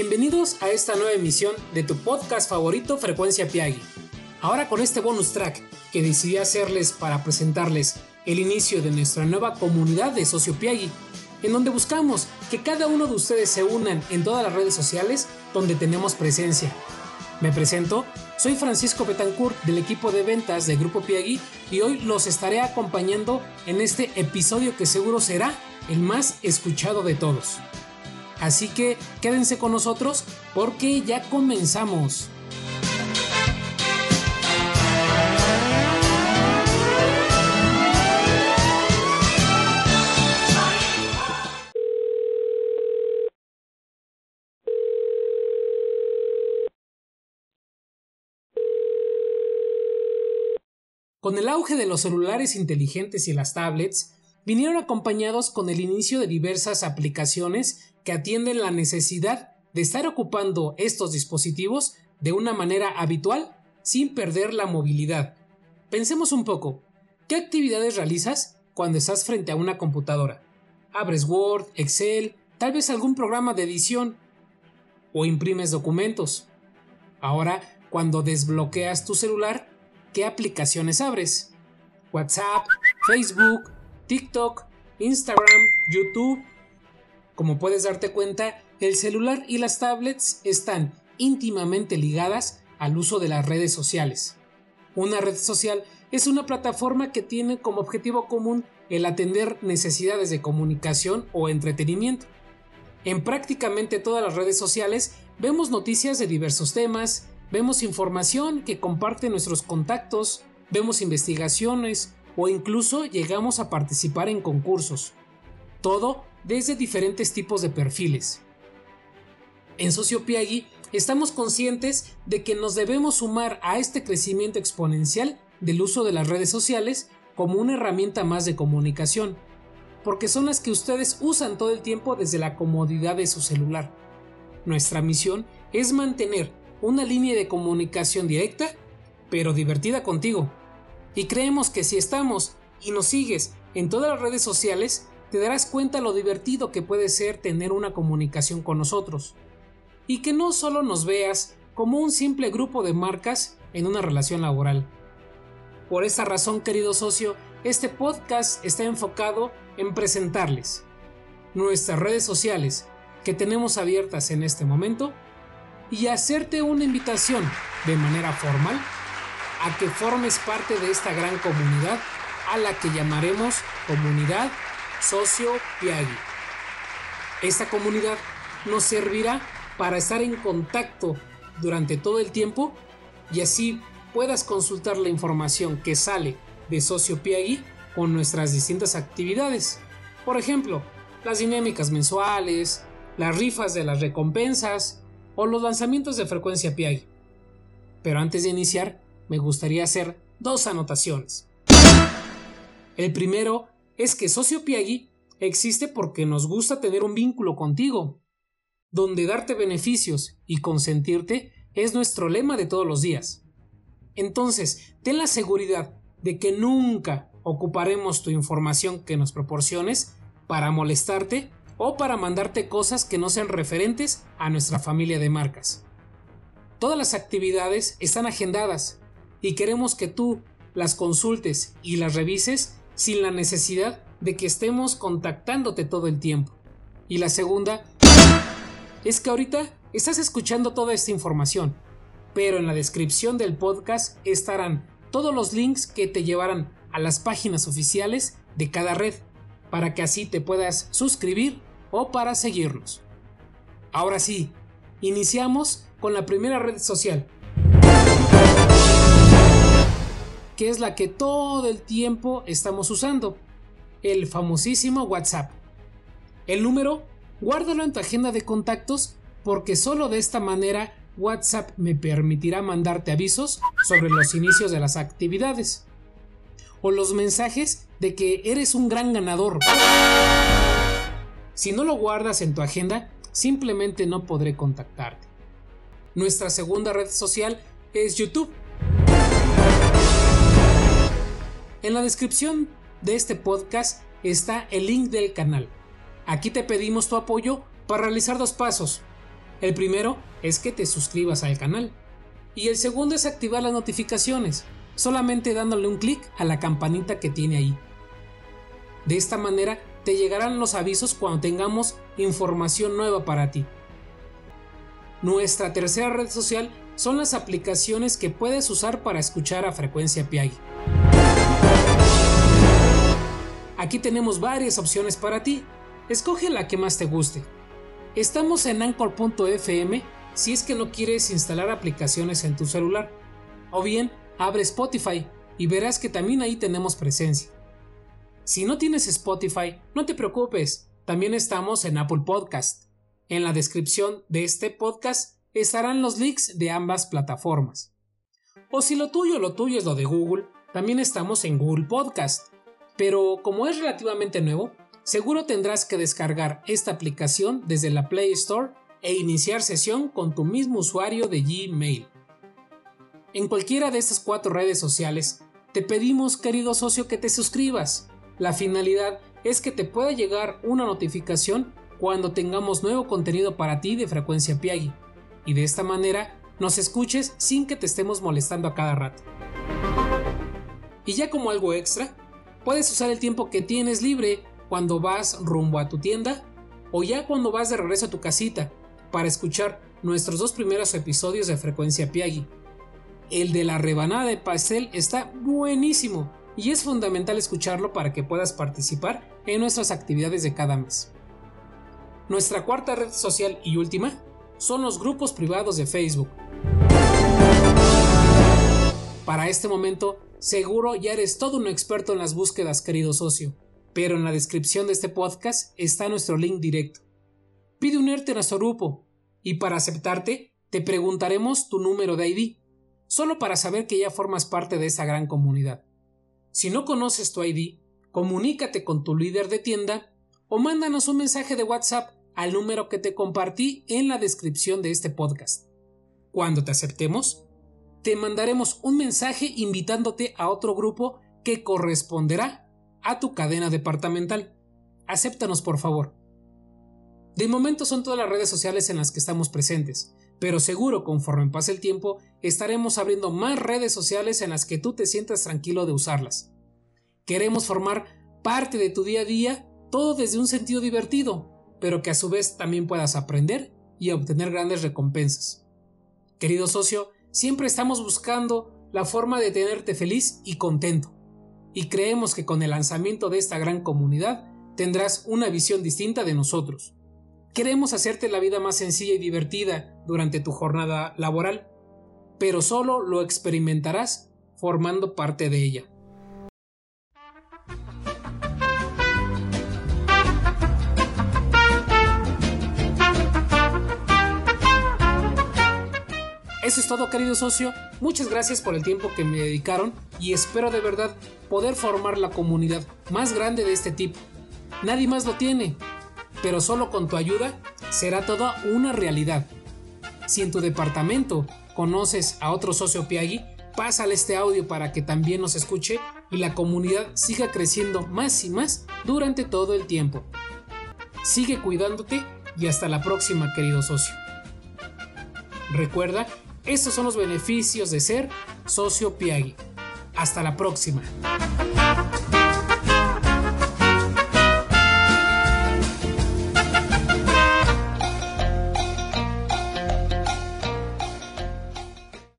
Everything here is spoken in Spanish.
Bienvenidos a esta nueva emisión de tu podcast favorito Frecuencia Piagui. Ahora con este bonus track que decidí hacerles para presentarles el inicio de nuestra nueva comunidad de Socio Piagui, en donde buscamos que cada uno de ustedes se unan en todas las redes sociales donde tenemos presencia. Me presento, soy Francisco Betancourt del equipo de ventas de Grupo Piagui y hoy los estaré acompañando en este episodio que seguro será el más escuchado de todos. Así que quédense con nosotros porque ya comenzamos. Con el auge de los celulares inteligentes y las tablets, vinieron acompañados con el inicio de diversas aplicaciones que atienden la necesidad de estar ocupando estos dispositivos de una manera habitual sin perder la movilidad. Pensemos un poco, ¿qué actividades realizas cuando estás frente a una computadora? Abres Word, Excel, tal vez algún programa de edición o imprimes documentos. Ahora, cuando desbloqueas tu celular, ¿qué aplicaciones abres? WhatsApp, Facebook, TikTok, Instagram, YouTube como puedes darte cuenta, el celular y las tablets están íntimamente ligadas al uso de las redes sociales. Una red social es una plataforma que tiene como objetivo común el atender necesidades de comunicación o entretenimiento. En prácticamente todas las redes sociales vemos noticias de diversos temas, vemos información que comparten nuestros contactos, vemos investigaciones o incluso llegamos a participar en concursos. Todo desde diferentes tipos de perfiles. En Sociopiagui estamos conscientes de que nos debemos sumar a este crecimiento exponencial del uso de las redes sociales como una herramienta más de comunicación, porque son las que ustedes usan todo el tiempo desde la comodidad de su celular. Nuestra misión es mantener una línea de comunicación directa, pero divertida contigo. Y creemos que si estamos y nos sigues en todas las redes sociales, te darás cuenta lo divertido que puede ser tener una comunicación con nosotros. Y que no solo nos veas como un simple grupo de marcas en una relación laboral. Por esta razón, querido socio, este podcast está enfocado en presentarles nuestras redes sociales que tenemos abiertas en este momento y hacerte una invitación de manera formal a que formes parte de esta gran comunidad a la que llamaremos comunidad Socio Piagui. Esta comunidad nos servirá para estar en contacto durante todo el tiempo y así puedas consultar la información que sale de Socio Piagui con nuestras distintas actividades. Por ejemplo, las dinámicas mensuales, las rifas de las recompensas o los lanzamientos de frecuencia Piagui. Pero antes de iniciar, me gustaría hacer dos anotaciones. El primero es que Socio Piagui existe porque nos gusta tener un vínculo contigo, donde darte beneficios y consentirte es nuestro lema de todos los días. Entonces, ten la seguridad de que nunca ocuparemos tu información que nos proporciones para molestarte o para mandarte cosas que no sean referentes a nuestra familia de marcas. Todas las actividades están agendadas y queremos que tú las consultes y las revises sin la necesidad de que estemos contactándote todo el tiempo. Y la segunda es que ahorita estás escuchando toda esta información, pero en la descripción del podcast estarán todos los links que te llevarán a las páginas oficiales de cada red, para que así te puedas suscribir o para seguirnos. Ahora sí, iniciamos con la primera red social, que es la que todo el tiempo estamos usando, el famosísimo WhatsApp. El número, guárdalo en tu agenda de contactos porque solo de esta manera WhatsApp me permitirá mandarte avisos sobre los inicios de las actividades o los mensajes de que eres un gran ganador. Si no lo guardas en tu agenda, simplemente no podré contactarte. Nuestra segunda red social es YouTube. En la descripción de este podcast está el link del canal. Aquí te pedimos tu apoyo para realizar dos pasos. El primero es que te suscribas al canal. Y el segundo es activar las notificaciones, solamente dándole un clic a la campanita que tiene ahí. De esta manera te llegarán los avisos cuando tengamos información nueva para ti. Nuestra tercera red social son las aplicaciones que puedes usar para escuchar a frecuencia Piagui. Aquí tenemos varias opciones para ti. Escoge la que más te guste. Estamos en anchor.fm si es que no quieres instalar aplicaciones en tu celular. O bien, abre Spotify y verás que también ahí tenemos presencia. Si no tienes Spotify, no te preocupes, también estamos en Apple Podcast. En la descripción de este podcast estarán los links de ambas plataformas. O si lo tuyo, lo tuyo es lo de Google, también estamos en Google Podcast. Pero como es relativamente nuevo, seguro tendrás que descargar esta aplicación desde la Play Store e iniciar sesión con tu mismo usuario de Gmail. En cualquiera de estas cuatro redes sociales, te pedimos, querido socio, que te suscribas. La finalidad es que te pueda llegar una notificación cuando tengamos nuevo contenido para ti de frecuencia Piagui y de esta manera nos escuches sin que te estemos molestando a cada rato. Y ya como algo extra, puedes usar el tiempo que tienes libre cuando vas rumbo a tu tienda o ya cuando vas de regreso a tu casita para escuchar nuestros dos primeros episodios de frecuencia Piagui. El de la rebanada de pastel está buenísimo y es fundamental escucharlo para que puedas participar en nuestras actividades de cada mes. Nuestra cuarta red social y última son los grupos privados de Facebook. Para este momento, seguro ya eres todo un experto en las búsquedas, querido socio, pero en la descripción de este podcast está nuestro link directo. Pide unirte a grupo y para aceptarte te preguntaremos tu número de ID, solo para saber que ya formas parte de esa gran comunidad. Si no conoces tu ID, comunícate con tu líder de tienda o mándanos un mensaje de WhatsApp al número que te compartí en la descripción de este podcast. Cuando te aceptemos, te mandaremos un mensaje invitándote a otro grupo que corresponderá a tu cadena departamental. Acéptanos por favor. De momento son todas las redes sociales en las que estamos presentes, pero seguro conforme pase el tiempo estaremos abriendo más redes sociales en las que tú te sientas tranquilo de usarlas. Queremos formar parte de tu día a día, todo desde un sentido divertido, pero que a su vez también puedas aprender y obtener grandes recompensas. Querido socio, siempre estamos buscando la forma de tenerte feliz y contento, y creemos que con el lanzamiento de esta gran comunidad tendrás una visión distinta de nosotros. Queremos hacerte la vida más sencilla y divertida durante tu jornada laboral, pero solo lo experimentarás formando parte de ella. Eso es todo, querido socio. Muchas gracias por el tiempo que me dedicaron y espero de verdad poder formar la comunidad más grande de este tipo. Nadie más lo tiene, pero solo con tu ayuda será toda una realidad. Si en tu departamento conoces a otro socio Piagui, pásale este audio para que también nos escuche y la comunidad siga creciendo más y más durante todo el tiempo. Sigue cuidándote y hasta la próxima, querido socio. Recuerda estos son los beneficios de ser socio Piagui. Hasta la próxima.